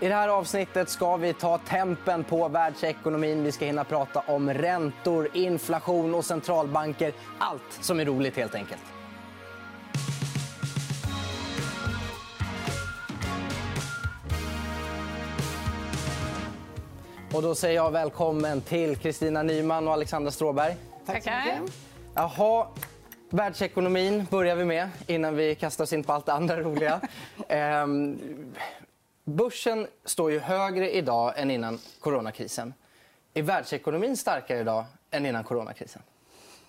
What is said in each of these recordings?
I det här avsnittet ska vi ta tempen på världsekonomin. Vi ska hinna prata om räntor, inflation och centralbanker. Allt som är roligt, helt enkelt. Och då säger jag välkommen till Kristina Nyman och Alexandra Stråberg. Tackar. Jaha, världsekonomin börjar vi med innan vi kastar oss in på allt det andra roliga. Ehm, börsen står ju högre idag än innan coronakrisen. Är världsekonomin starkare idag än innan coronakrisen?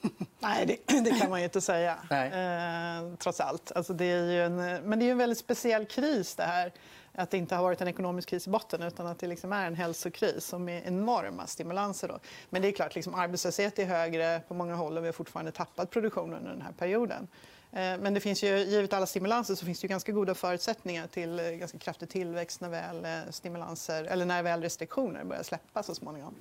Nej, det, det, kan man ju inte säga. Eh, trots allt. Alltså, det är ju en, men det är en väldigt speciell kris. det här. Att det inte har varit en ekonomisk kris i botten utan att det liksom är en hälsokris med enorma stimulanser. Då. Men det är klart, liksom, arbetslöshet är högre på många håll och vi har fortfarande tappat produktion under den här perioden. Eh, men det finns ju, givet alla stimulanser så finns det ganska goda förutsättningar till eh, ganska kraftig tillväxt när väl, eh, stimulanser, eller när väl restriktioner börjar släppa så småningom.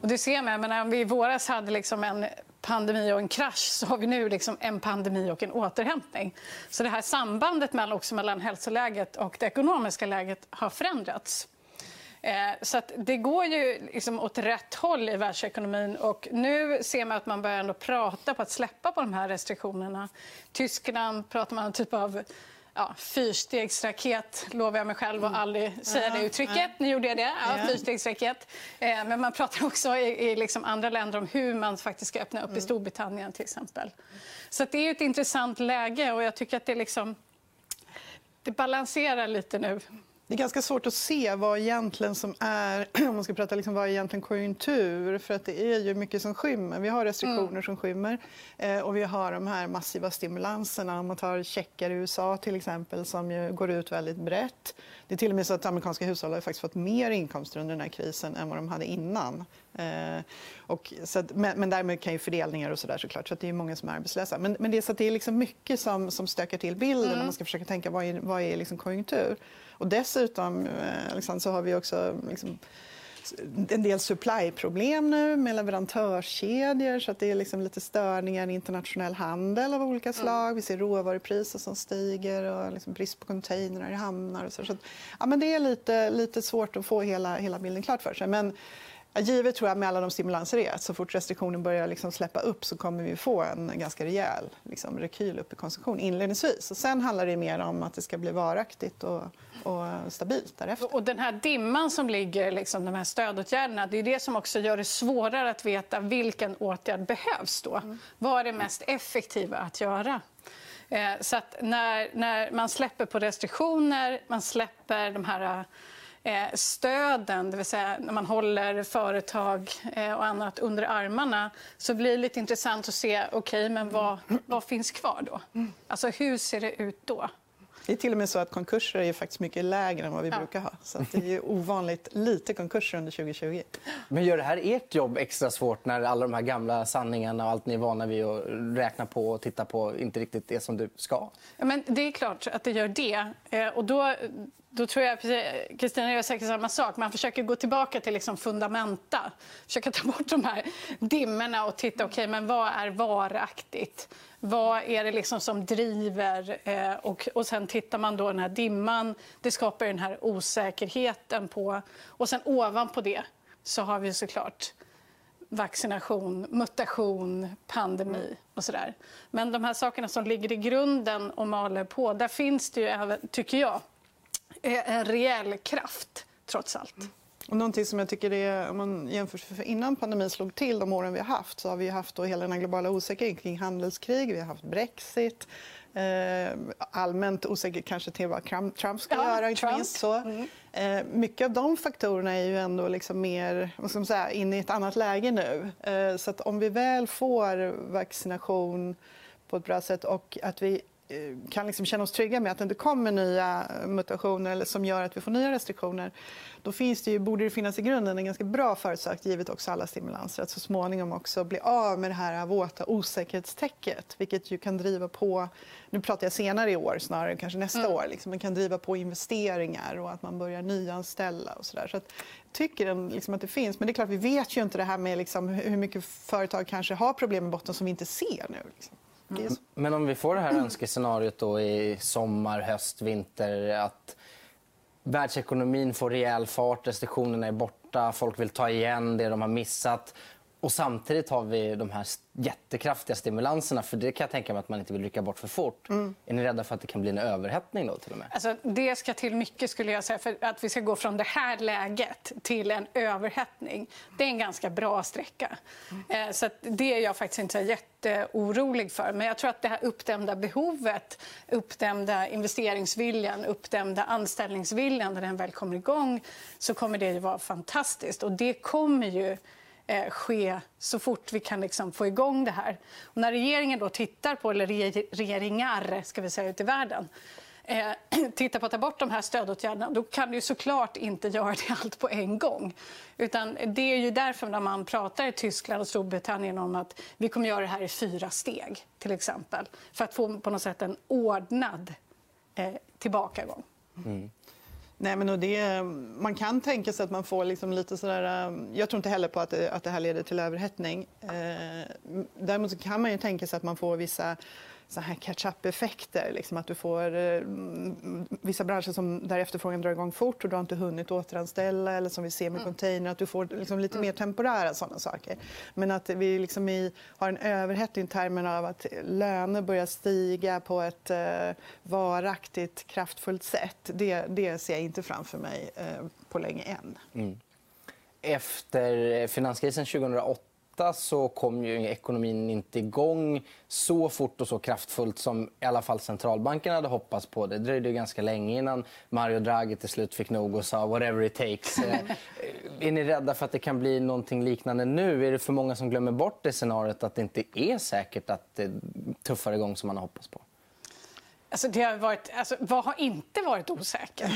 Och du ser med, Men om vi i våras hade liksom en pandemi och en krasch så har vi nu liksom en pandemi och en återhämtning. Så det här sambandet mellan, också mellan hälsoläget och det ekonomiska läget har förändrats. Så det går ju liksom åt rätt håll i världsekonomin. Och nu ser man att man börjar ändå prata på att släppa på de här restriktionerna. Tyskland pratar man om typ av ja, fyrstegsraket, lovar jag mig själv att aldrig säga det uttrycket. Nu gjorde jag det. Ja, fyrstegsraket. Men man pratar också i, i liksom andra länder om hur man faktiskt ska öppna upp i Storbritannien till exempel. Så det är ett intressant läge och jag tycker att det, liksom, det balanserar lite nu. Det är ganska svårt att se vad egentligen som är om man ska prata liksom vad är egentligen konjunktur. För att det är ju mycket som skymmer. Vi har restriktioner mm. som skymmer eh, och vi har de här massiva stimulanserna. Om man tar checkar i USA till exempel som går ut väldigt brett. Det är till och med så att amerikanska hushåll har faktiskt fått mer inkomster under den här krisen än vad de hade innan. Eh, och så att, men, men därmed kan ju fördelningar och så där såklart. Så det är många som är arbetslösa. Men, men det, är så det är liksom mycket som, som stökar till bilden mm. om man ska försöka tänka vad är, vad är liksom konjunktur. Och dessutom liksom, så har vi också liksom, en del supplyproblem nu med leverantörskedjor. Så att det är liksom lite störningar i internationell handel av olika mm. slag. Vi ser råvarupriser som stiger och liksom brist på containrar i hamnar. Och så. Så att, ja, men det är lite, lite svårt att få hela, hela bilden klart för sig. Men Givet tror jag med alla de stimulanser är att så fort restriktionen börjar liksom släppa upp så kommer vi få en ganska rejäl liksom, rekyl upp i konsumtion inledningsvis. Och sen handlar det mer om att det ska bli varaktigt och, och stabilt därefter. Och den här dimman som ligger, liksom, de här stödåtgärderna, det är det som också gör det svårare att veta vilken åtgärd behövs då. Mm. Vad är det mest effektiva att göra? Eh, så att när, när man släpper på restriktioner, man släpper de här stöden, det vill säga när man håller företag eh, och annat under armarna så blir det lite intressant att se okay, men vad, vad finns kvar då. Alltså, hur ser det ut då? Det är till och med så att konkurser är faktiskt mycket lägre än vad vi ja. brukar ha. Så det är ovanligt lite konkurser under 2020. Men gör det här ert jobb extra svårt när alla de här gamla sanningarna och allt ni är vana vid att räkna på och titta på inte riktigt är som du ska? Ja, men det är klart att det gör det. Eh, och då, då tror jag Kristina gör säkert samma sak. Man försöker gå tillbaka till liksom fundamenta. Försöka ta bort de här dimmorna och titta okay, men vad är varaktigt. Vad är det liksom som driver? Eh, och, och sen tittar man då den här dimman. Det skapar den här osäkerheten på. Och sen ovanpå det så har vi såklart vaccination, mutation, pandemi och så där. Men de här sakerna som ligger i grunden och maler på, där finns det ju även, tycker jag, en reell kraft trots allt. Och någonting som jag tycker är, om man jämför för innan pandemin slog till, de åren vi har haft, så har vi haft då hela den globala osäkerheten kring handelskrig, vi har haft Brexit, eh, allmänt osäkert kanske till vad Trump ska ja, göra, inte minst så. Mm. Eh, mycket av de faktorerna är ju ändå liksom mer vad ska man säga, inne i ett annat läge nu. Eh, så att om vi väl får vaccination på ett bra sätt och att vi Eh, kan liksom känna oss trygga med att det inte kommer nya mutationer eller som gör att vi får nya restriktioner då finns det ju, borde det finnas i grunden en ganska bra förutsättning givet också alla stimulanser att så småningom också bli av med det här våta osäkerhetstäcket vilket ju kan driva på, nu pratar jag senare i år snarare kanske nästa mm. år, liksom, man kan driva på investeringar och att man börjar nyanställa och sådär. Så att, tycker liksom att det finns, men det är klart vi vet ju inte det här med liksom, hur mycket företag kanske har problem i botten som vi inte ser nu. Liksom. Mm. Men om vi får det här önskescenariot då i sommar, höst, vinter att världsekonomin får rejäl fart, restriktionerna är borta, folk vill ta igen det de har missat. Och samtidigt har vi de här jättekraftiga stimulanserna. För Det kan jag tänka mig att man inte vill rycka bort för fort. Mm. Är ni rädda för att det kan bli en överhettning? Då, till och med? Alltså, det ska till mycket skulle jag säga för att vi ska gå från det här läget till en överhettning. Det är en ganska bra sträcka. Mm. Så det är jag faktiskt inte så jätteorolig för. Men jag tror att det här uppdämda behovet, uppdämda investeringsviljan, uppdämda anställningsviljan när den väl kommer igång så kommer det ju vara fantastiskt. Och det kommer ju eh, ske så fort vi kan liksom få igång det här. Och när regeringen då tittar på, eller regeringar ska vi säga, ute i världen eh, tittar på att ta bort de här stödåtgärderna då kan du såklart inte göra det allt på en gång. Utan det är ju därför när man pratar i Tyskland och Storbritannien om att vi kommer göra det här i fyra steg, till exempel. För att få på något sätt en ordnad eh, tillbakagång. Mm. Nej, men det, man kan tänka sig att man får liksom lite sådär... Eh, jag tror inte heller på att det, att det här leder till överhettning. Eh, däremot kan man ju tänka sig att man får vissa så här catch-up-effekter. Liksom att du får eh, vissa branscher som där efterfrågan drar igång fort och du har inte hunnit återanställa eller som vi ser med mm. container, att du får liksom lite mm. mer temporära sådana saker. Men att vi liksom i, har en överhettning i termerna av att löner börjar stiga på ett eh, varaktigt, kraftfullt sätt, det, det ser jag inte framför mig eh, på länge än. Mm. Efter finanskrisen 2008 så kom ju ekonomin inte igång så fort och så kraftfullt som i alla fall centralbanken hade hoppats på. Det dröjde ganska länge innan Mario Draghi till slut fick nog och sa whatever it takes. Eh, eh, är ni rädda för att det kan bli någonting liknande nu? Är det för många som glömmer bort det scenariot att det inte är säkert att det tuffar igång som man har hoppats på? Alltså, det har varit, alltså, vad har inte varit osäkert?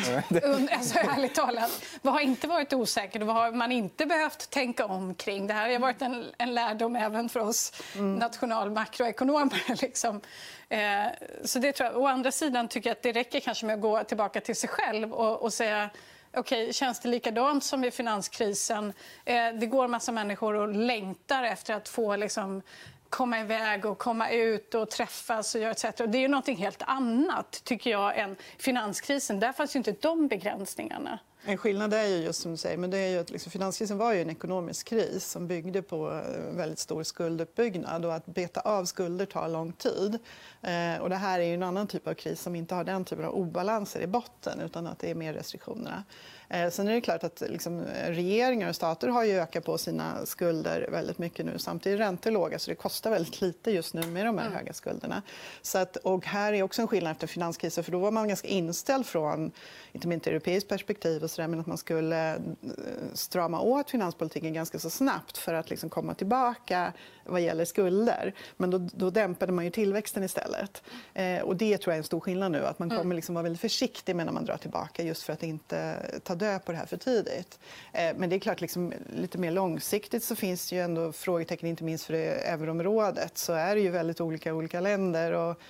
alltså, ärligt talat. Vad har inte varit osäkert och vad har man inte behövt tänka om kring? Det här har varit en, en lärdom även för oss mm. national makroekonomer. Liksom. Eh, så det tror jag. Å andra sidan tycker jag att det räcker kanske med att gå tillbaka till sig själv och, och säga okay, känns det likadant som vid finanskrisen? Eh, det går en massa människor och längtar efter att få liksom, komma iväg och komma ut och träffas och göra etc. Det är ju någonting helt annat tycker jag än finanskrisen. Där fanns ju inte de begränsningarna. En skillnad är ju just som du säger, men det är ju att liksom, finanskrisen var ju en ekonomisk kris som byggde på en väldigt stor skulduppbyggnad och att beta av skulder tar lång tid. Eh, och det här är ju en annan typ av kris som inte har den typen av obalanser i botten utan att det är mer restriktionerna. Eh, sen är det klart att liksom, regeringar och stater har ju ökat på sina skulder väldigt mycket nu. Samtidigt är räntor låga, så det kostar väldigt lite just nu med de här mm. höga skulderna. Så att, och här är också en skillnad efter finanskrisen, för då var man ganska inställd från, inte minst europeiskt perspektiv, och så där, men att man skulle eh, strama åt finanspolitiken ganska så snabbt för att liksom komma tillbaka vad gäller skulder. Men då, då dämpade man ju tillväxten istället. Eh, och det tror jag är en stor skillnad nu. Att man mm. kommer liksom vara väldigt försiktig med när man drar tillbaka just för att inte ta död på det här för tidigt. Eh, men det är klart, liksom, lite mer långsiktigt så finns det ju ändå frågetecken, inte minst för euroområdet. Så är det ju väldigt olika i olika länder. Och,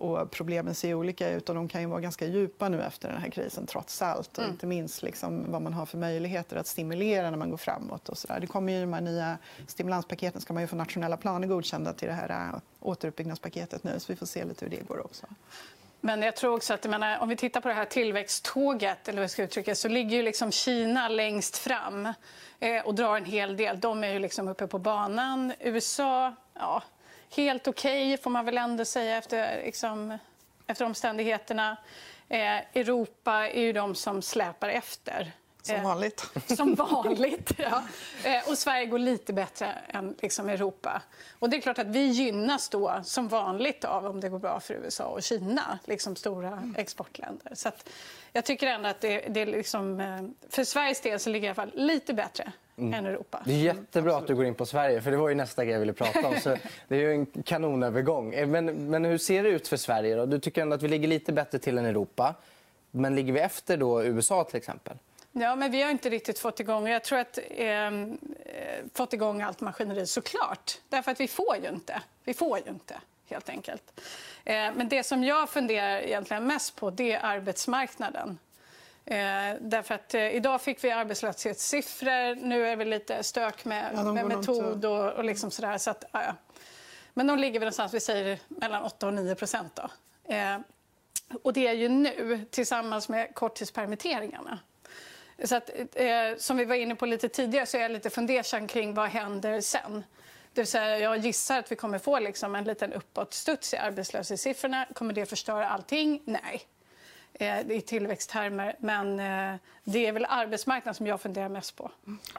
och problemen ser olika ut och de kan ju vara ganska djupa nu efter den här krisen trots allt. Och mm. inte minst liksom vad man har för möjligheter att stimulera när man går framåt. Och så där. Det kommer ju de här nya stimulanspaketen ska man ju få nationella planer godkända till det här äh, återuppbyggnadspaketet nu. Så vi får se lite hur det går också. Men jag tror också att menar, om vi tittar på det här tillväxttåget eller jag ska uttrycka, så ligger ju liksom Kina längst fram eh, och drar en hel del. De är ju liksom uppe på banan. USA, ja, helt okej, okay, får man väl ändå säga efter, liksom, efter omständigheterna. Eh, Europa är ju de som släpar efter. Som eh, vanligt. Eh, som vanligt, ja. Eh, och Sverige går lite bättre än liksom, Europa. Och det är klart att vi gynnas då som vanligt av om det går bra för USA och Kina, liksom stora mm. exportländer. Så att, jag tycker ändå att det, det är liksom, eh, för Sveriges del så ligger det i alla fall lite bättre mm. än Europa. Det är jättebra att du går in på Sverige, för det var ju nästa grej jag ville prata om. Så det är ju en kanonövergång. Eh, men, men hur ser det ut för Sverige? Då? Du tycker ändå att vi ligger lite bättre till än Europa. Men ligger vi efter då USA till exempel? Ja, men vi har inte riktigt fått igång... Jag tror att ehm, eh, fått igång allt maskineri, såklart. Därför att vi får ju inte. Vi får ju inte, helt enkelt. Eh, men det som jag funderar egentligen mest på det är arbetsmarknaden. Eh, därför att eh, idag fick vi arbetslöshetssiffror. Nu är det lite stök med, ja, med metod och, och liksom sådär. Så att, ja. Men de ligger väl någonstans, vi säger mellan 8 och 9 procent. Då. Eh, Och det är ju nu, tillsammans med korttidspermitteringarna. Så att, eh, som vi var inne på lite tidigare så är jag lite fundersam kring vad händer sen. Det vill säga, jag gissar att vi kommer få liksom en liten uppåtstuds i arbetslöshetssiffrorna. Kommer det förstöra allting? Nej. Eh, i tillväxttermer. Men eh, det är väl arbetsmarknaden som jag funderar mest på.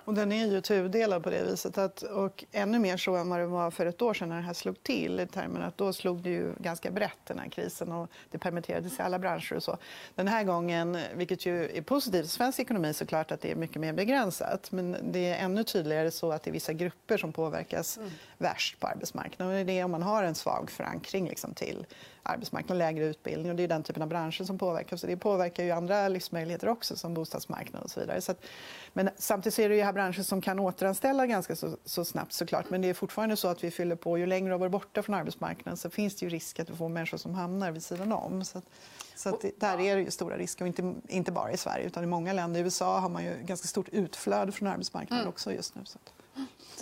Och den är ju tudelad på det viset. Att, och ännu mer så än vad det var för ett år sedan när det här slog till. I termen att då slog det ju ganska brett den här krisen och det permitterades i alla branscher och så. Den här gången, vilket ju är positivt för svensk ekonomi såklart att det är mycket mer begränsat. Men det är ännu tydligare så att det är vissa grupper som påverkas mm. värst på arbetsmarknaden. Och det är om man har en svag förankring liksom, till arbetsmarknaden, lägre utbildning. Och det är den typen av branscher som påverkas. det påverkar ju andra livsmöjligheter också, som bostadsmarknaden och så vidare. Så att, men samtidigt är det ju här branscher som kan återanställa ganska så, så, snabbt såklart. Men det är fortfarande så att vi fyller på. Ju längre vi är borta från arbetsmarknaden så finns det ju risk att vi får människor som hamnar vid sidan om. Så att, så att där är det ju stora risker, och inte, inte bara i Sverige utan i många länder. I USA har man ju ganska stort utflöde från arbetsmarknaden mm. också just nu. Så att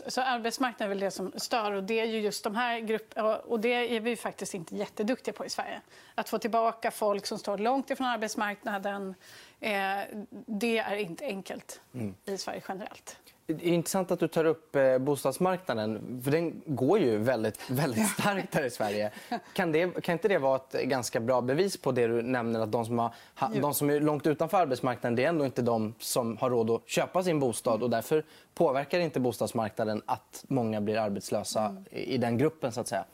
så arbetsmarknaden är väl det som stör och det är ju just de här grupperna och det är vi faktiskt inte jätteduktiga på i Sverige. Att få tillbaka folk som står långt ifrån arbetsmarknaden, eh, det är inte enkelt mm. i Sverige generellt. Det är intressant att du tar upp eh, bostadsmarknaden. för Den går ju väldigt, väldigt starkt här i Sverige. Kan, det, kan inte det vara ett ganska bra bevis på det du nämner? att De som, har, de som är långt utanför arbetsmarknaden det är ändå inte de som har råd att köpa sin bostad. och Därför påverkar inte bostadsmarknaden att många blir arbetslösa mm. i den gruppen. så att säga.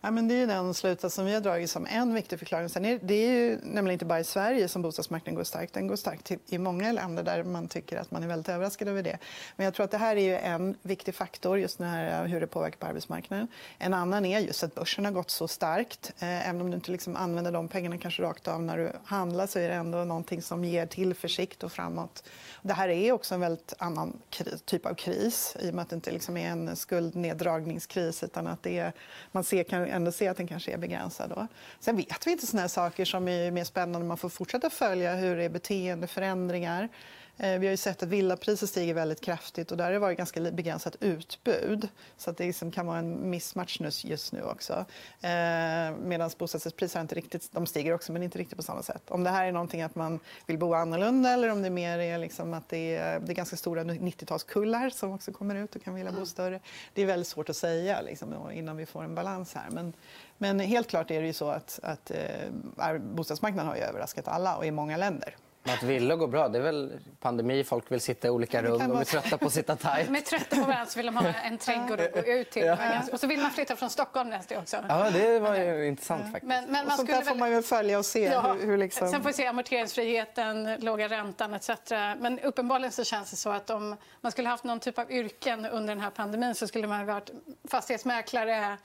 Ja, men det är den slutsats som vi har dragit som en viktig förklaring. Sen är, det är ju nämligen inte bara i Sverige som bostadsmarknaden går starkt. Den går starkt i många länder där man tycker att man är väldigt överraskad över det. Men jag tror att det här är ju en viktig faktor, just här, hur det påverkar på arbetsmarknaden. En annan är just att börsen har gått så starkt. Eh, även om du inte liksom använder de pengarna kanske rakt av när du handlar så är det ändå någonting som ger tillförsikt och framåt. Det här är också en väldigt annan typ av kris i och med att det inte liksom är en skuldneddragningskris utan att det är, man ser, kan ändå se att den kanske är begränsad. Då. Sen vet vi inte såna här saker som är mer spännande. Man får fortsätta följa hur det är beteendeförändringar. Eh, vi har ju sett att villapriser stiger väldigt kraftigt och där har det varit ganska begränsat utbud. Så att det liksom kan vara en mismatch just nu också. Eh, Medan bostadsrättspriser inte riktigt, de stiger också men inte riktigt på samma sätt. Om det här är någonting att man vill bo annorlunda eller om det mer är liksom att det är, det är ganska stora 90-talskullar som också kommer ut och kan vilja bo större. Det är väldigt svårt att säga liksom, innan vi får en balans här. Men, men helt klart är det ju så att, att eh, bostadsmarknaden har överraskat alla och i många länder. Att villa går bra. Det är väl pandemi, folk vill sitta i olika rum, de är trötta på att sitta tajt. De är trötta på varandra så vill de ha en trädgård att gå ut till. Ja. Och så vill man flytta från Stockholm nästa också. Ja, det var ju intressant faktiskt. Men, men man skulle får man väl följa och se. Ja. Hur, hur liksom... Sen får vi se amorteringsfriheten, låga räntan etc. Men uppenbarligen så känns det så att om man skulle haft någon typ av yrken under den här pandemin så skulle man ha varit fastighetsmäklare,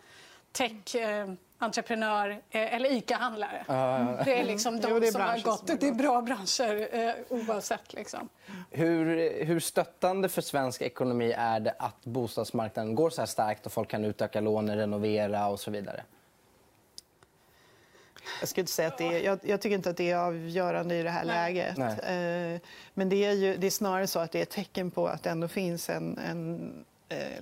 tech, eh, entreprenör eh, eller ICA-handlare. Uh, det är liksom de jo, är som har gått. Som det är bra branscher eh, oavsett. Liksom. Hur, hur stöttande för svensk ekonomi är det att bostadsmarknaden går så här starkt och folk kan utöka lånen, renovera och så vidare? Jag, skulle inte säga att det är, jag, jag, tycker inte att det är avgörande i det här Nej. läget. Nej. Eh, men det är, ju, det är snarare så att det är ett tecken på att det ändå finns en, en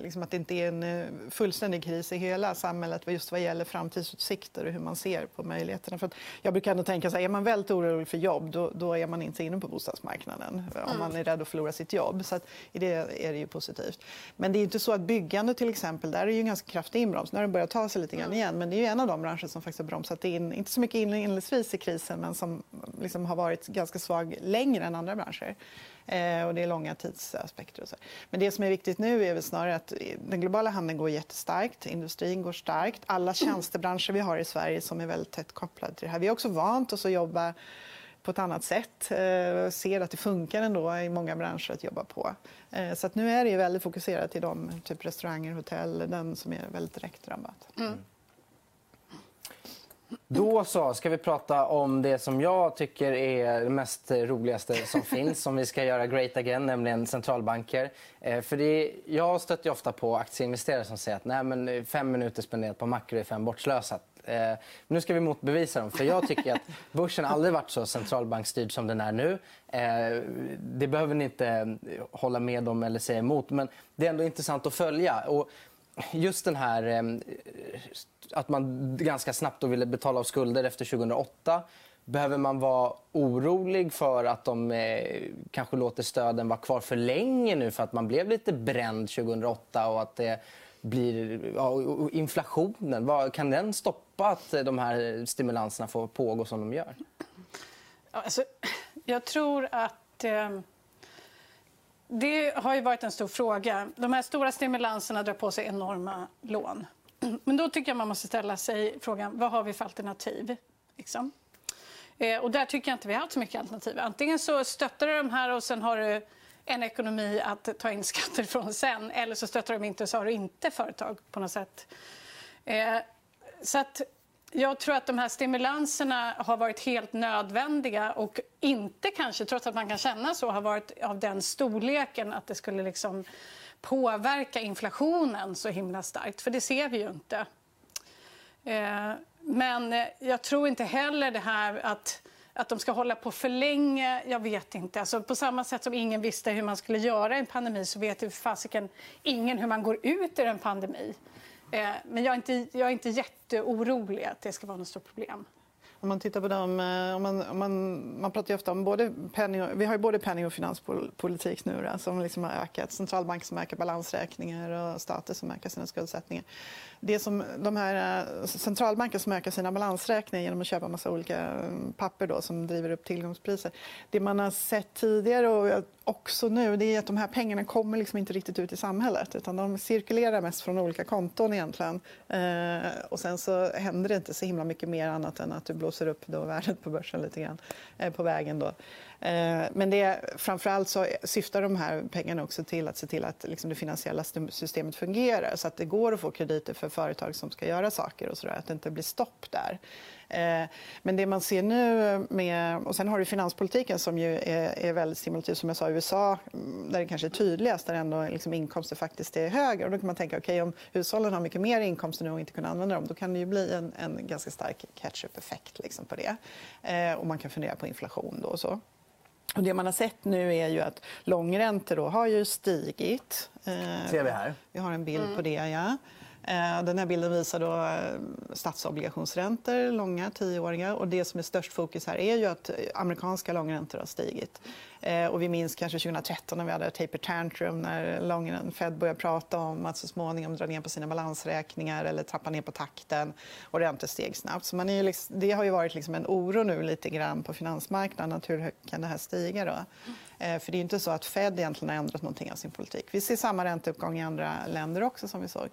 liksom att det inte är en eh, fullständig kris i hela samhället just vad gäller framtidsutsikter och hur man ser på möjligheterna. För jag brukar ändå tänka så här, är man väldigt orolig för jobb då, då, är man inte inne på bostadsmarknaden mm. om man är rädd att förlora sitt jobb. Så att, i det är det ju positivt. Men det är inte så att byggande till exempel, där är ju en ganska kraftig inbroms. Nu har det börjat ta sig lite grann mm. igen men det är ju en av de branscher som faktiskt har bromsat in, inte så mycket inledningsvis i krisen men som liksom har varit ganska svag längre än andra branscher. Eh, och det är långa tidsaspekter. Och så. Men det som är viktigt nu är väl snarare att den globala handeln går jättestarkt, industrin går starkt. Alla tjänstebranscher vi har i Sverige som är väldigt tätt kopplade till det här. Vi har också vant oss att jobba på ett annat sätt. Eh, ser att det funkar ändå i många branscher att jobba på. Eh, så att nu är det väldigt fokuserat till de typ restauranger, hotell, den som är väldigt direkt drabbad. Mm. Då så, ska vi prata om det som jag tycker är det mest roligaste som finns, som vi ska göra great again, nämligen centralbanker. Eh, för det, jag stöter ofta på aktieinvesterare som säger att Nej, men fem minuter spenderat på makro är fem bortslösat. Eh, nu ska vi motbevisa dem, för jag tycker att börsen aldrig varit så centralbankstyrd som den är nu. Eh, det behöver ni inte hålla med om eller säga emot, men det är ändå intressant att följa. Och just den här ehm, att man ganska snabbt då ville betala av skulder efter 2008 Behöver man vara orolig för att de eh, kanske låter stöden vara kvar för länge nu för att man blev lite bränd 2008 och att det blir ja, inflationen? Vad, kan den stoppa att eh, de här stimulanserna får pågå som de gör? Alltså, jag tror att... Eh... Det har ju varit en stor fråga. De här stora stimulanserna drar på sig enorma lån. Men då tycker jag man måste ställa sig frågan vad har vi för alternativ. Liksom? Eh, och där tycker jag inte vi har haft så mycket alternativ. Antingen så stöttar du de här och sen har du en ekonomi att ta in skatter från sen. Eller så stöttar de inte och så har du inte företag på något sätt. Eh, så att jag tror att de här stimulanserna har varit helt nödvändiga och inte kanske, trots att man kan känna så, har varit av den storleken att det skulle liksom påverka inflationen så himla starkt. För det ser vi ju inte. Eh, men jag tror inte heller det här att, att de ska hålla på för länge. Jag vet inte. Alltså, på samma sätt som ingen visste hur man skulle göra i en pandemi så vet ju fasiken ingen hur man går ut ur en pandemi. Eh, men jag är, inte, jag är inte jätteorolig att det ska vara något stort problem. Om man tittar på dem, eh, om man, om man, man pratar ju ofta om både penning och, vi har ju både penning och finanspolitik nu då, som liksom har ökat. Centralbanker som ökar balansräkningar och stater som ökar sina skuldsättningar. Det som de här eh, centralbanker som ökar sina balansräkningar genom att köpa massa olika mm, papper då, som driver upp tillgångspriser. Det man har sett tidigare och eh, också nu det är att de här pengarna kommer liksom inte riktigt ut i samhället utan de cirkulerar mest från olika konton egentligen. Eh, och sen så händer det inte så himla mycket mer annat än att du blåser upp då värdet på börsen lite grann eh, på vägen. Då. Eh, men det, framförallt så syftar de här pengarna också till att se till att liksom det finansiella systemet fungerar så att det går att få krediter för företag som ska göra saker och så där, att det inte blir stopp där. Eh, men det man ser nu med... Och sen har du finanspolitiken som ju är, är väldigt stimulativ. Som jag sa, i USA, mm, där det kanske är tydligast, där ändå liksom inkomster faktiskt är högre. Och då kan man tänka, okay, om hushållen har mycket mer inkomster nu och inte kan använda dem, då kan det ju bli en, en ganska stark catch-up-effekt liksom på det. Eh, och man kan fundera på inflation då och så. Och det man har sett nu är ju att långräntor då har ju stigit. Eh, ser vi här. Vi har en bild på det. Ja. Eh, den här bilden visar då eh, statsobligationsräntor, långa, tioåriga. Och det som är störst fokus här är ju att eh, amerikanska långräntor har stigit. Och vi minns kanske 2013 när vi hade taper tantrum när Fed började prata om att så småningom dra ner på sina balansräkningar eller trappa ner på takten och räntor steg snabbt. Så man är liksom, det har ju varit liksom en oro nu lite grann på finansmarknaden. Att hur kan det här stiga? Då? För det är inte så att Fed egentligen har ändrat någonting av sin politik. Vi ser samma ränteuppgång i andra länder också som vi såg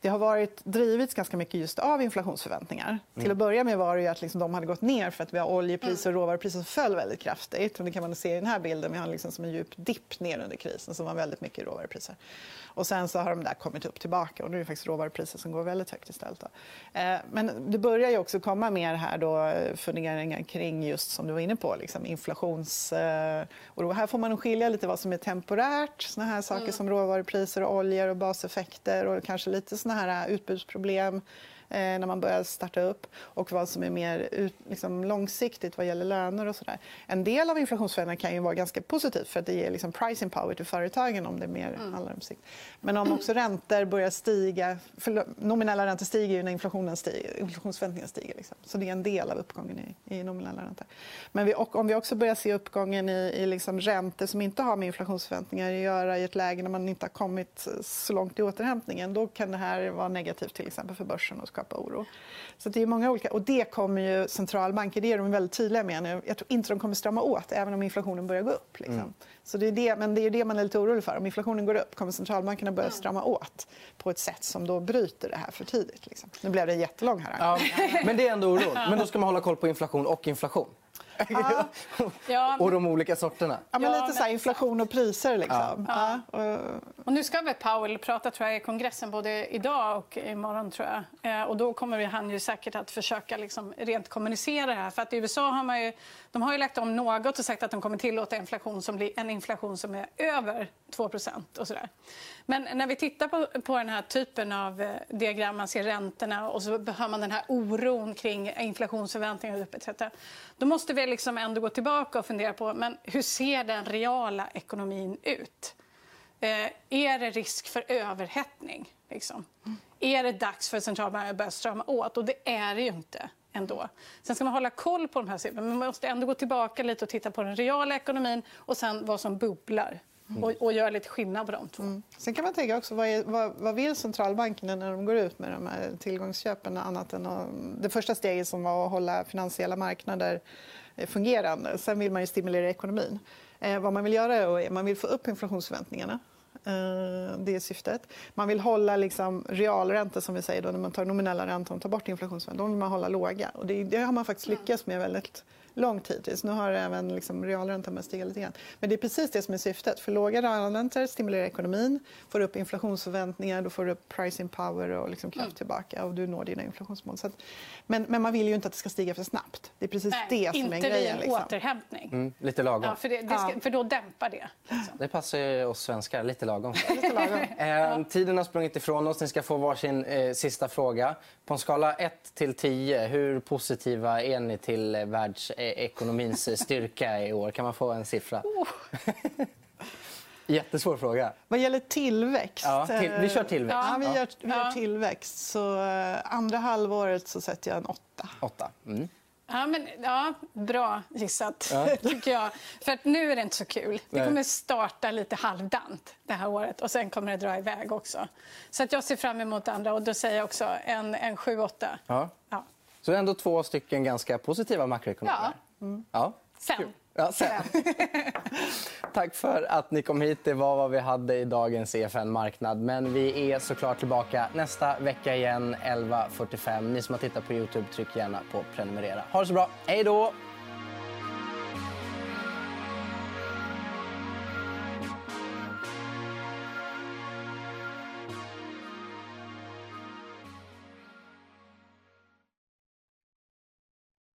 det har varit drivits ganska mycket just av inflationsförväntningar. Mm. Till att börja med var det att liksom de hade gått ner för att vi har oljepriser och mm. råvarupriser som föll väldigt kraftigt. Och det kan man se i den här bilden. Vi har liksom som en djup dipp ner under krisen som var väldigt mycket råvarupriser. Och sen så har de där kommit upp tillbaka och nu är det faktiskt råvarupriser som går väldigt högt istället. Då. Eh, men det börjar ju också komma mer här då eh, funderingar kring just som du var inne på, liksom inflations... Eh, och här får man skilja lite vad som är temporärt, såna här saker mm. som råvarupriser och oljor och baseffekter och kanske lite såna här utbudsproblem när man börjar starta upp och vad som är mer ut, liksom, långsiktigt vad gäller löner och sådär. En del av inflationsförändringar kan ju vara ganska positivt för att det ger liksom pricing power till företagen om det mer mm. handlar om sikt. Men om också räntor börjar stiga, för nominella räntor stiger ju när inflationen stiger, inflationsförväntningarna stiger. Liksom. Så det är en del av uppgången i, i nominella räntor. Men vi, om vi också börjar se uppgången i, i liksom räntor som inte har med inflationsförväntningar att göra i ett läge när man inte har kommit så långt i återhämtningen, då kan det här vara negativt till exempel för börsen och skapa oro. Så det är många olika. Och det kommer ju centralbanker, det är de väldigt tydliga med nu. Jag tror inte de kommer strama åt, även om inflationen börjar gå upp. Liksom. Mm. Så det är det, men det är det man är lite orolig för. Om inflationen går upp kommer centralbankerna börja strama åt på ett sätt som då bryter det här för tidigt. Liksom. Nu blev det jättelång här. Ja, men det är ändå oron. Men då ska man hålla koll på inflation och inflation. Ja. och de olika sorterna. Ja, men lite så här, inflation och priser. Liksom. Ja. Ja. Och nu ska väl Powell prata tror jag, i kongressen både idag och imorgon. Tror jag. Eh, och då kommer han ju säkert att försöka liksom, rent kommunicera det här. För att I USA har man ju, de har ju lagt om något och sagt att de kommer tillåta inflation som blir en inflation som är över 2 och sådär. Men när vi tittar på, på den här typen av eh, diagram, man ser räntorna och så hör man den här oron kring inflationsförväntningar etc. Då måste vi liksom ändå gå tillbaka och fundera på men hur ser den reala ekonomin ut? Eh, är det risk för överhettning? Liksom? Mm. Är det dags för centralbanken att börja strama åt? Och det är det ju inte. ändå. Sen ska man hålla koll på de här siffrorna, men man måste ändå gå tillbaka lite och titta på den reala ekonomin och sen vad som bubblar. Och, och göra lite skillnad på de två. Mm. Sen kan man tänka också, vad, är, vad, vad, vill centralbankerna när de går ut med de här tillgångsköpen? Annat än att, det första steget som var att hålla finansiella marknader eh, fungerande. Sen vill man ju stimulera ekonomin. Eh, vad man vill göra är att man vill få upp inflationsförväntningarna. Eh, det är syftet. Man vill hålla liksom realräntor, som vi säger, då, när man tar nominella räntor och tar bort inflationsförväntningar. De vill man hålla låga. Och det, det har man faktiskt lyckats med väldigt lång tid tills. Nu har även liksom realräntan börjat stiga lite grann. Men det är precis det som är syftet. För låga realräntor stimulerar ekonomin, får upp inflationsförväntningar, då får du upp pricing power och liksom kraft mm. tillbaka och du når dina inflationsmål. Att, men, men, man vill ju inte att det ska stiga för snabbt. Det är precis Nej, det som är grejen. Inte vid en liksom. återhämtning. Mm, lite lagom. Ja, för, det, det ska, för då dämpar det. Liksom. Det passar ju oss svenskar. Lite lagom. lite lagom. eh, tiden har sprungit ifrån oss. Ni ska få varsin eh, sista fråga. På en skala 1 till 10, hur positiva är ni till eh, världsekonomins styrka i år? Kan man få en siffra? Oh. Jättesvår fråga. Vad gäller tillväxt... Ja, till, vi kör tillväxt. Ja, vi gör, vi gör tillväxt. Så eh, andra halvåret så sätter jag en åtta. åtta. Mm. Ja, men, ja, bra gissat, ja. tycker jag. För att nu är det inte så kul. Det kommer starta lite halvdant det här året och sen kommer det dra iväg också. Så att jag ser fram emot andra och då säger jag också en, en 7-8. Ja. Så ändå två stycken ganska positiva makroekonomer. Ja. Mm. ja. Sen. Ja, sen. Tack för att ni kom hit. Det var vad vi hade i dagens EFN Marknad. Men vi är såklart tillbaka nästa vecka igen 11.45. Ni som har tittat på Youtube, tryck gärna på prenumerera. Ha det så bra. Hej då!